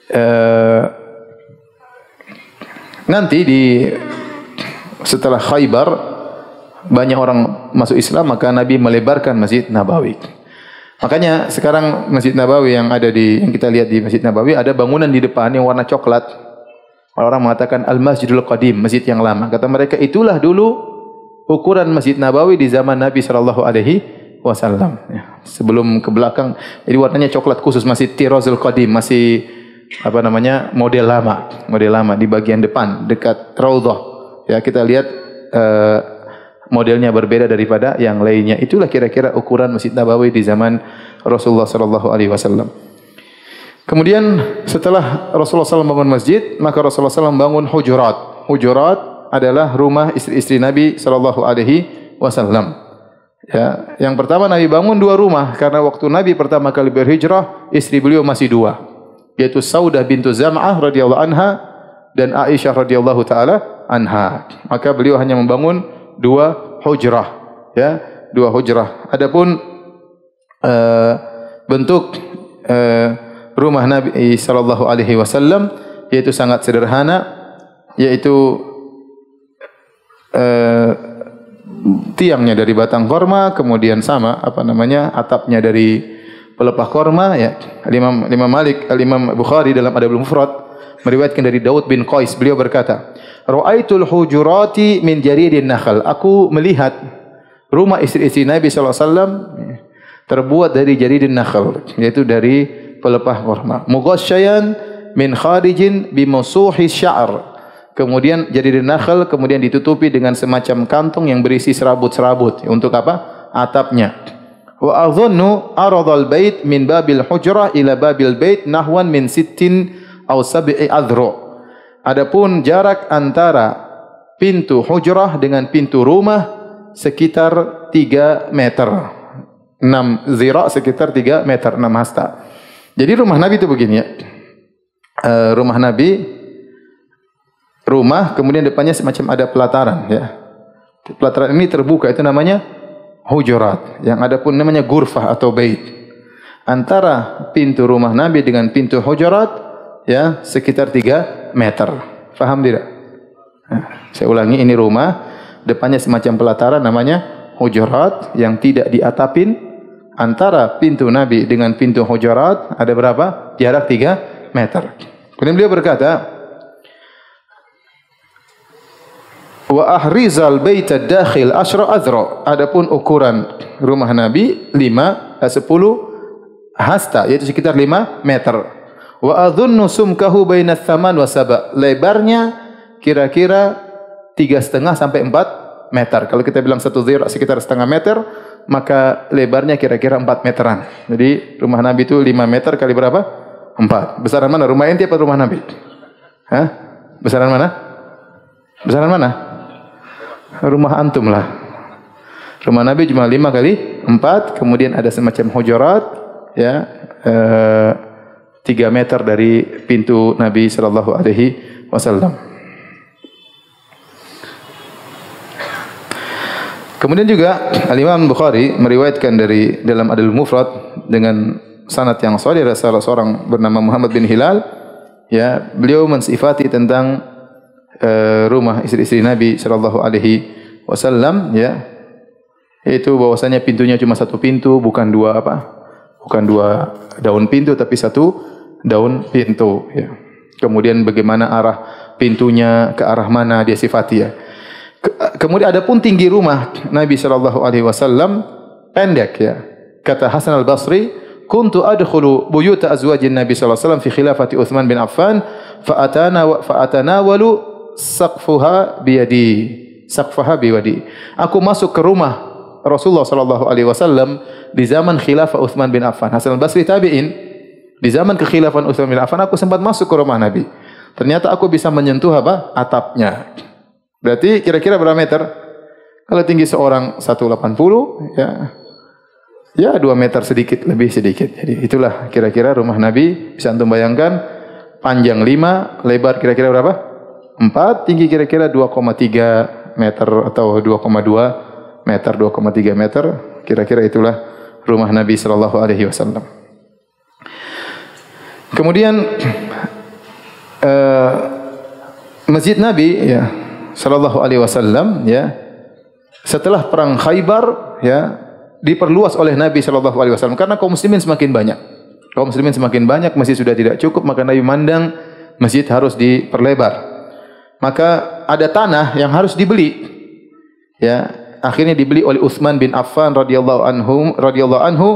E, nanti di setelah Khaybar banyak orang masuk Islam maka Nabi melebarkan Masjid Nabawi. Makanya sekarang Masjid Nabawi yang ada di yang kita lihat di Masjid Nabawi ada bangunan di depan yang warna coklat. Orang mengatakan Al Masjidul Qadim, masjid yang lama. Kata mereka itulah dulu ukuran Masjid Nabawi di zaman Nabi sallallahu alaihi wasallam. Ya. sebelum ke belakang jadi warnanya coklat khusus masih tirozul qadim masih apa namanya model lama model lama di bagian depan dekat raudhah. Ya kita lihat uh, modelnya berbeda daripada yang lainnya. Itulah kira-kira ukuran Masjid Nabawi di zaman Rasulullah sallallahu alaihi wasallam. Kemudian setelah Rasulullah SAW bangun masjid maka Rasulullah SAW bangun hujurat. Hujurat adalah rumah istri-istri Nabi sallallahu alaihi wasallam Ya, yang pertama Nabi bangun dua rumah karena waktu Nabi pertama kali berhijrah istri beliau masih dua, yaitu Saudah bintu Zam'ah radhiyallahu anha dan Aisyah radhiyallahu taala anha. Maka beliau hanya membangun dua hujrah, ya, dua hujrah. Adapun uh, bentuk uh, rumah Nabi sallallahu alaihi wasallam yaitu sangat sederhana, yaitu uh, tiangnya dari batang korma, kemudian sama apa namanya atapnya dari pelepah korma ya. Imam Imam Malik, Imam Bukhari dalam Adabul Mufrad meriwayatkan dari Daud bin Qais beliau berkata, "Ra'aitul hujurati min jaridin nakhl." Aku melihat rumah istri-istri Nabi sallallahu alaihi wasallam terbuat dari jaridin nakhl, yaitu dari pelepah korma. Mughashshayan min kharijin bi musuhi sya'r kemudian jadi dinakhl, kemudian ditutupi dengan semacam kantung yang berisi serabut-serabut. Untuk apa? Atapnya. Wa adhunnu aradal bait min babil hujrah ila babil bait nahwan min sittin aw sab'i adhru. Adapun jarak antara pintu hujrah dengan pintu rumah sekitar 3 meter. 6 zira sekitar 3 meter 6 hasta. Jadi rumah Nabi itu begini ya. Uh, rumah Nabi rumah kemudian depannya semacam ada pelataran ya. Pelataran ini terbuka itu namanya hujurat. Yang ada pun namanya gurfah atau bait. Antara pintu rumah Nabi dengan pintu hujurat ya sekitar 3 meter. Faham tidak? Nah, saya ulangi ini rumah depannya semacam pelataran namanya hujurat yang tidak diatapin antara pintu Nabi dengan pintu hujurat ada berapa? Jarak 3 meter. Kemudian beliau berkata, wa ahrizal baita dakhil asyra azra adapun ukuran rumah nabi 5 10 eh, hasta yaitu sekitar 5 meter wa adhunnu sumkahu baina thaman wa saba lebarnya kira-kira tiga setengah sampai empat meter. Kalau kita bilang satu zira sekitar setengah meter, maka lebarnya kira-kira empat meteran. Jadi rumah Nabi itu lima meter kali berapa? Empat. Besaran mana? Rumah ente apa rumah Nabi? Hah? Besaran mana? Besaran mana? Rumah antum lah. Rumah Nabi cuma lima kali empat. Kemudian ada semacam hujurat, ya, eh, tiga meter dari pintu Nabi Sallallahu Alaihi Wasallam. Kemudian juga Al-Imam Bukhari meriwayatkan dari dalam Adil Mufrad dengan sanad yang sahih dari salah seorang bernama Muhammad bin Hilal ya beliau mensifati tentang uh, rumah istri-istri Nabi sallallahu alaihi wasallam ya yaitu bahwasanya pintunya cuma satu pintu bukan dua apa bukan dua daun pintu tapi satu daun pintu ya kemudian bagaimana arah pintunya ke arah mana dia sifati ya Kemudian ada pun tinggi rumah Nabi sallallahu alaihi wasallam pendek ya. Kata Hasan al-Basri, "Kuntu adkhulu buyut azwajin Nabi sallallahu alaihi wasallam fi khilafati Uthman bin Affan fa atana fa atanawalu saqfuha bi yadi." Saqfaha bi yadi. Aku masuk ke rumah Rasulullah sallallahu alaihi wasallam di zaman khilafah Uthman bin Affan. Hasan al-Basri tabi'in di zaman kekhilafan Uthman bin Affan aku sempat masuk ke rumah Nabi. Ternyata aku bisa menyentuh apa? atapnya. Berarti kira-kira berapa meter? Kalau tinggi seorang 180 ya ya 2 meter sedikit lebih sedikit. Jadi itulah kira-kira rumah Nabi bisa antum bayangkan panjang 5, lebar kira-kira berapa? 4, tinggi kira-kira 2,3 meter atau 2,2 meter, 2,3 meter. Kira-kira itulah rumah Nabi sallallahu alaihi wasallam. Kemudian uh, Masjid Nabi ya sallallahu alaihi wasallam ya setelah perang Khaybar ya diperluas oleh Nabi sallallahu alaihi wasallam karena kaum muslimin semakin banyak. Kaum muslimin semakin banyak masih sudah tidak cukup maka Nabi mandang masjid harus diperlebar. Maka ada tanah yang harus dibeli. Ya, akhirnya dibeli oleh Utsman bin Affan radhiyallahu anhu radhiyallahu anhu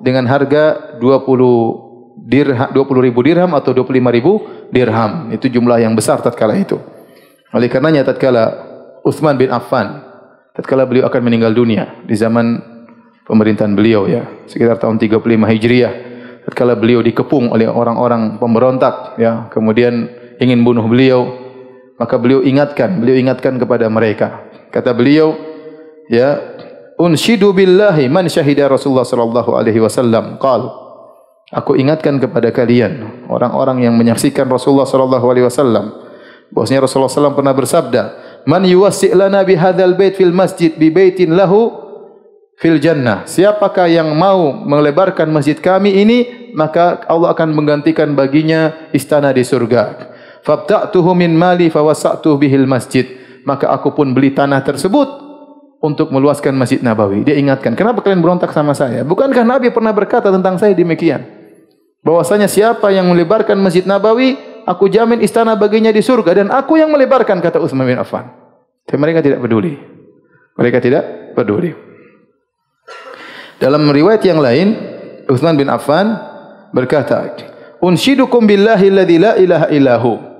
dengan harga 20 dirham 20 ribu dirham atau 25 ribu dirham. Itu jumlah yang besar tatkala itu. Oleh karenanya tatkala Uthman bin Affan tatkala beliau akan meninggal dunia di zaman pemerintahan beliau ya sekitar tahun 35 Hijriah tatkala beliau dikepung oleh orang-orang pemberontak ya kemudian ingin bunuh beliau maka beliau ingatkan beliau ingatkan kepada mereka kata beliau ya unshidu billahi man syahida Rasulullah sallallahu alaihi wasallam qal aku ingatkan kepada kalian orang-orang yang menyaksikan Rasulullah sallallahu alaihi wasallam Bahwasanya Rasulullah SAW pernah bersabda, "Man yuwassi' lana bi hadzal bait fil masjid bi baitin lahu fil jannah." Siapakah yang mau melebarkan masjid kami ini, maka Allah akan menggantikan baginya istana di surga. Fabta'tuhu min mali fawasa'tu bihil masjid. Maka aku pun beli tanah tersebut untuk meluaskan Masjid Nabawi. Dia ingatkan, kenapa kalian berontak sama saya? Bukankah Nabi pernah berkata tentang saya demikian? Bahwasanya siapa yang melebarkan Masjid Nabawi, aku jamin istana baginya di surga dan aku yang melebarkan kata Utsman bin Affan. Tapi mereka tidak peduli. Mereka tidak peduli. Dalam riwayat yang lain, Utsman bin Affan berkata, "Unshidukum billahi alladzi la ilaha illahu."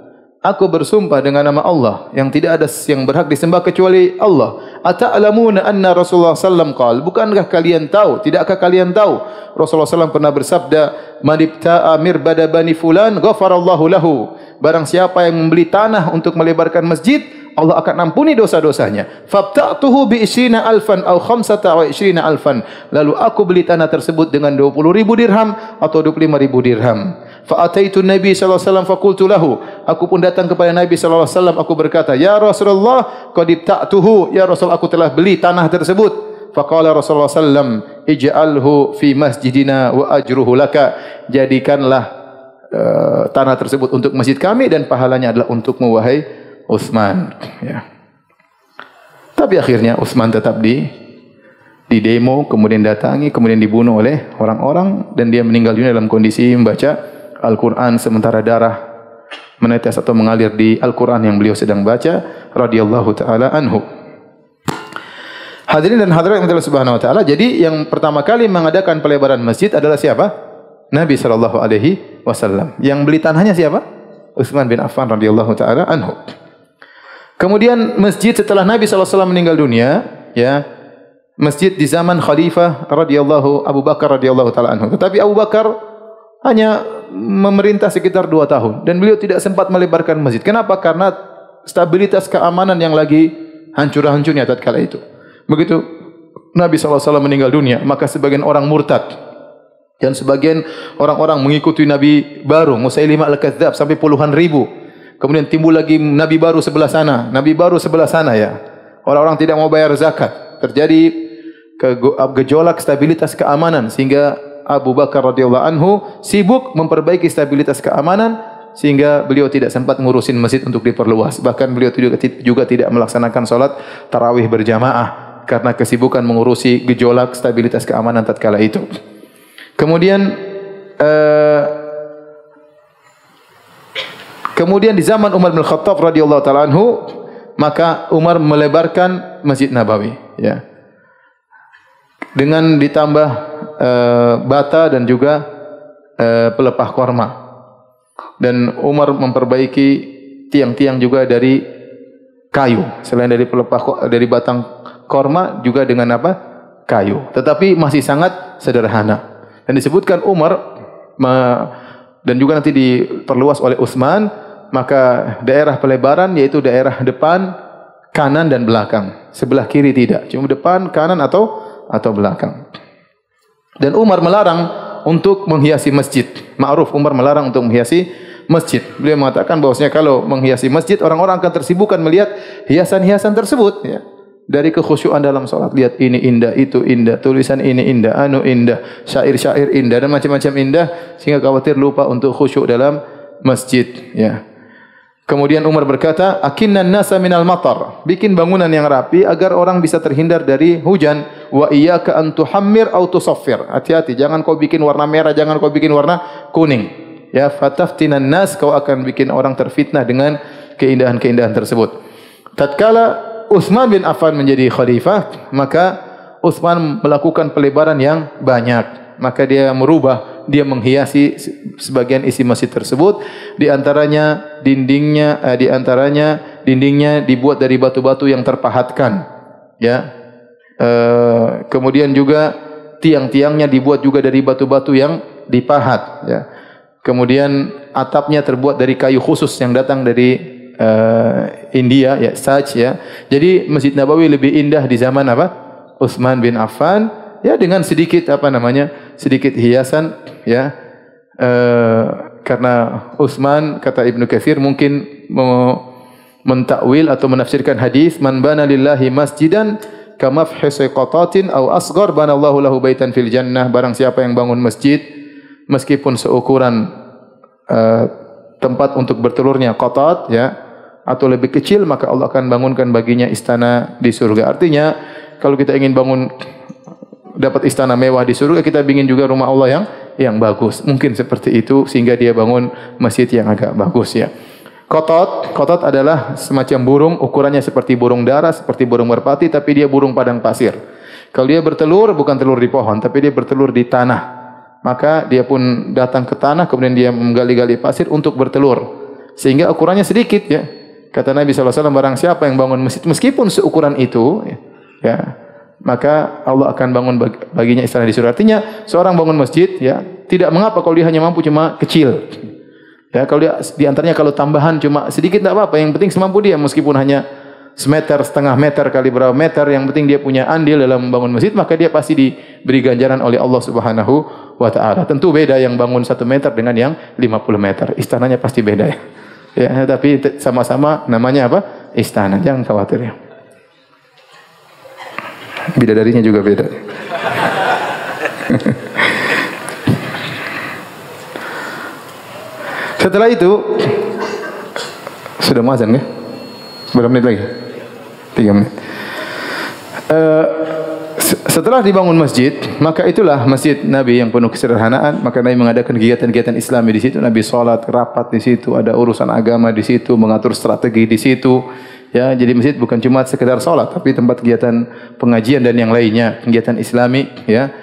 Aku bersumpah dengan nama Allah yang tidak ada yang berhak disembah kecuali Allah. Ata'lamuna anna Rasulullah sallam qala bukankah kalian tahu? Tidakkah kalian tahu? Rasulullah sallam pernah bersabda man ibta'a mirbada bani fulan ghafarallahu lahu. Barang siapa yang membeli tanah untuk melebarkan masjid Allah akan ampuni dosa-dosanya. Fabta'tuhu bi isrina alfan aw khamsata wa isrina alfan. Lalu aku beli tanah tersebut dengan 20 ribu dirham atau 25 ribu dirham. Fa'ataitu Nabi wasallam faqultu lahu. Aku pun datang kepada Nabi wasallam aku berkata, "Ya Rasulullah, qad ibta'tuhu." Ya Rasul, aku telah beli tanah tersebut. Faqala Rasulullah sallam, "Ij'alhu fi masjidina wa ajruhu laka." Jadikanlah uh, tanah tersebut untuk masjid kami dan pahalanya adalah untukmu wahai Utsman ya. Tapi akhirnya Utsman tetap di di demo kemudian datangi kemudian dibunuh oleh orang-orang dan dia meninggal dunia dalam kondisi membaca Al-Qur'an sementara darah menetes atau mengalir di Al-Qur'an yang beliau sedang baca radhiyallahu taala anhu. Hadirin dan hadirat yang Allah Subhanahu wa taala, jadi yang pertama kali mengadakan pelebaran masjid adalah siapa? Nabi sallallahu alaihi wasallam. Yang beli tanahnya siapa? Utsman bin Affan radhiyallahu taala anhu. Kemudian masjid setelah Nabi SAW meninggal dunia, ya, masjid di zaman Khalifah radhiyallahu Abu Bakar radhiyallahu taala anhu. Tetapi Abu Bakar hanya memerintah sekitar dua tahun dan beliau tidak sempat melebarkan masjid. Kenapa? Karena stabilitas keamanan yang lagi hancur-hancurnya tatkala itu. Begitu Nabi SAW meninggal dunia, maka sebagian orang murtad dan sebagian orang-orang mengikuti Nabi baru, Musailimah al-Kadzab sampai puluhan ribu. Kemudian timbul lagi Nabi baru sebelah sana, Nabi baru sebelah sana ya. Orang-orang tidak mau bayar zakat. Terjadi gejolak stabilitas keamanan sehingga Abu Bakar radhiyallahu anhu sibuk memperbaiki stabilitas keamanan sehingga beliau tidak sempat ngurusin masjid untuk diperluas. Bahkan beliau juga, juga tidak melaksanakan solat tarawih berjamaah karena kesibukan mengurusi gejolak stabilitas keamanan tatkala itu. Kemudian uh, kemudian di zaman Umar bin Khattab radhiyallahu taala anhu maka Umar melebarkan Masjid Nabawi ya. Dengan ditambah uh, bata dan juga uh, pelepah korma. Dan Umar memperbaiki tiang-tiang juga dari kayu selain dari pelepah dari batang korma juga dengan apa? kayu. Tetapi masih sangat sederhana dan disebutkan Umar dan juga nanti diperluas oleh Utsman maka daerah pelebaran yaitu daerah depan kanan dan belakang. Sebelah kiri tidak cuma depan kanan atau atau belakang. Dan Umar melarang untuk menghiasi masjid. Ma'ruf Umar melarang untuk menghiasi masjid. Beliau mengatakan bahwasanya kalau menghiasi masjid orang-orang akan tersibukkan melihat hiasan-hiasan tersebut ya. Dari kekhusyuan dalam solat. Lihat ini indah itu indah tulisan ini indah anu indah syair-syair indah dan macam-macam indah sehingga khawatir lupa untuk khusyuk dalam masjid ya kemudian Umar berkata akinna nasa minal matar. Bikin bangunan yang rapi agar orang bisa terhindar dari hujan. Wa iyyaka an tuhammir aw tusaffir. Hati-hati jangan kau bikin warna merah jangan kau bikin warna kuning. Ya fataftinan nas kau akan bikin orang terfitnah dengan keindahan-keindahan tersebut. Tatkala Uthman bin Affan menjadi khalifah, maka Uthman melakukan pelebaran yang banyak. Maka dia merubah, dia menghiasi sebagian isi masjid tersebut. Di antaranya dindingnya, eh, di antaranya dindingnya dibuat dari batu-batu yang terpahatkan. Ya, eh, kemudian juga tiang-tiangnya dibuat juga dari batu-batu yang dipahat. Ya, kemudian atapnya terbuat dari kayu khusus yang datang dari uh, India ya Saj ya. Jadi Masjid Nabawi lebih indah di zaman apa? Utsman bin Affan ya dengan sedikit apa namanya? Sedikit hiasan ya. Uh, karena Utsman kata Ibnu Katsir mungkin mentakwil atau menafsirkan hadis man bana lillahi masjidan kama fi qatatin aw asghar bana Allahu lahu baitan fil jannah barang siapa yang bangun masjid meskipun seukuran uh, tempat untuk bertelurnya qatat ya atau lebih kecil maka Allah akan bangunkan baginya istana di surga. Artinya kalau kita ingin bangun dapat istana mewah di surga kita ingin juga rumah Allah yang yang bagus. Mungkin seperti itu sehingga dia bangun masjid yang agak bagus ya. Kotot, kotot adalah semacam burung ukurannya seperti burung dara, seperti burung merpati tapi dia burung padang pasir. Kalau dia bertelur bukan telur di pohon tapi dia bertelur di tanah. Maka dia pun datang ke tanah kemudian dia menggali-gali pasir untuk bertelur. Sehingga ukurannya sedikit ya. Kata Nabi SAW, barang siapa yang bangun masjid, meskipun seukuran itu, ya, maka Allah akan bangun baginya istana di surga. Artinya, seorang bangun masjid, ya, tidak mengapa kalau dia hanya mampu cuma kecil. Ya, kalau dia di antaranya kalau tambahan cuma sedikit tidak apa-apa. Yang penting semampu dia, meskipun hanya semeter, setengah meter kali berapa meter, yang penting dia punya andil dalam membangun masjid, maka dia pasti diberi ganjaran oleh Allah Subhanahu wa taala. Tentu beda yang bangun satu meter dengan yang 50 meter. Istananya pasti beda ya. Ya, tapi sama-sama namanya apa? Istana. Jangan khawatir ya. Bidadarinya juga beda. Setelah itu sudah mazan ya? Berapa menit lagi? Tiga menit. Uh, setelah dibangun masjid, maka itulah masjid Nabi yang penuh kesederhanaan. Maka Nabi mengadakan kegiatan-kegiatan Islami di situ. Nabi solat, rapat di situ, ada urusan agama di situ, mengatur strategi di situ. Ya, jadi masjid bukan cuma sekedar solat, tapi tempat kegiatan pengajian dan yang lainnya, kegiatan Islami. Ya,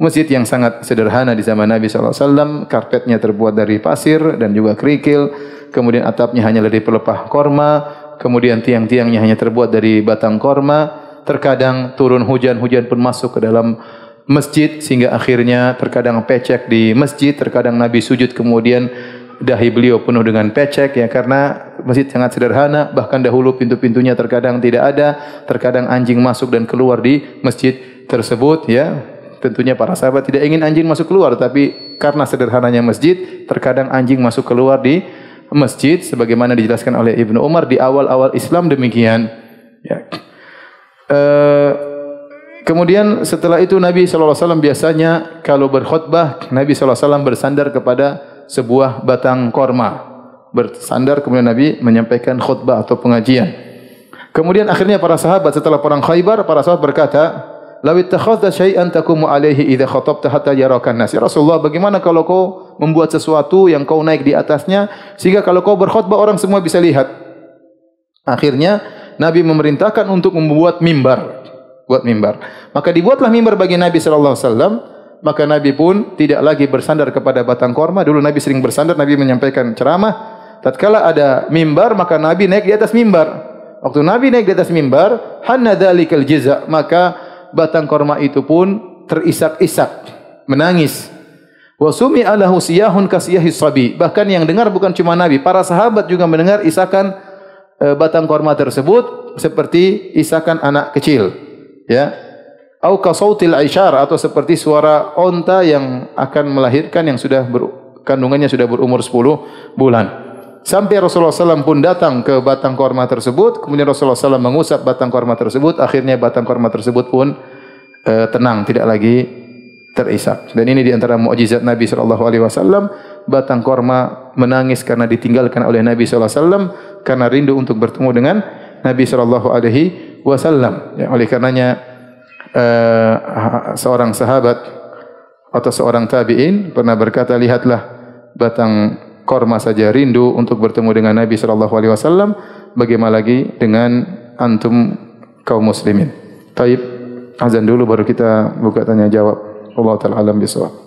masjid yang sangat sederhana di zaman Nabi SAW. Karpetnya terbuat dari pasir dan juga kerikil. Kemudian atapnya hanya dari pelepah korma. kemudian tiang-tiangnya hanya terbuat dari batang korma. Terkadang turun hujan, hujan pun masuk ke dalam masjid sehingga akhirnya terkadang pecek di masjid, terkadang Nabi sujud kemudian dahi beliau penuh dengan pecek ya karena masjid sangat sederhana bahkan dahulu pintu-pintunya terkadang tidak ada terkadang anjing masuk dan keluar di masjid tersebut ya. Tentunya para sahabat tidak ingin anjing masuk keluar tapi karena sederhananya masjid terkadang anjing masuk keluar di masjid sebagaimana dijelaskan oleh Ibnu Umar di awal-awal Islam demikian ya. Eh, kemudian setelah itu Nabi sallallahu alaihi wasallam biasanya kalau berkhutbah Nabi sallallahu alaihi wasallam bersandar kepada sebuah batang korma. Bersandar kemudian Nabi menyampaikan khutbah atau pengajian. Kemudian akhirnya para sahabat setelah perang Khaybar para sahabat berkata, "Law ittakhadha syai'an takumu alaihi idza khatabta hatta yarakan nas." Rasulullah, bagaimana kalau kau membuat sesuatu yang kau naik di atasnya sehingga kalau kau berkhutbah orang semua bisa lihat? Akhirnya Nabi memerintahkan untuk membuat mimbar, buat mimbar. Maka dibuatlah mimbar bagi Nabi sallallahu alaihi wasallam. Maka Nabi pun tidak lagi bersandar kepada batang korma. Dulu Nabi sering bersandar, Nabi menyampaikan ceramah. Tatkala ada mimbar, maka Nabi naik di atas mimbar. Waktu Nabi naik di atas mimbar, hanna dzalikal jaza, maka batang korma itu pun terisak-isak, menangis. Wa sumi alahu siyahun kasiyahi sabi. Bahkan yang dengar bukan cuma Nabi, para sahabat juga mendengar isakan Eh, batang korma tersebut seperti isakan anak kecil ya au kasautil aishar atau seperti suara onta yang akan melahirkan yang sudah ber, kandungannya sudah berumur 10 bulan. Sampai Rasulullah SAW pun datang ke batang korma tersebut. Kemudian Rasulullah SAW mengusap batang korma tersebut. Akhirnya batang korma tersebut pun uh, tenang tidak lagi terisak. Dan ini di antara mukjizat Nabi wasallam. Batang korma menangis karena ditinggalkan oleh Nabi wasallam karena rindu untuk bertemu dengan Nabi wasallam. Ya, oleh karenanya uh, seorang sahabat atau seorang tabi'in pernah berkata, lihatlah batang korma saja rindu untuk bertemu dengan Nabi sallallahu alaihi wasallam, bagaimana lagi dengan antum kaum muslimin. Taib azan dulu baru kita buka tanya jawab. Allah taala alam bisawab.